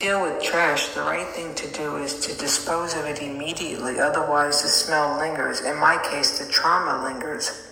deal with trash, the right thing to do is to dispose of it immediately. Otherwise, the smell lingers. In my case, the trauma lingers.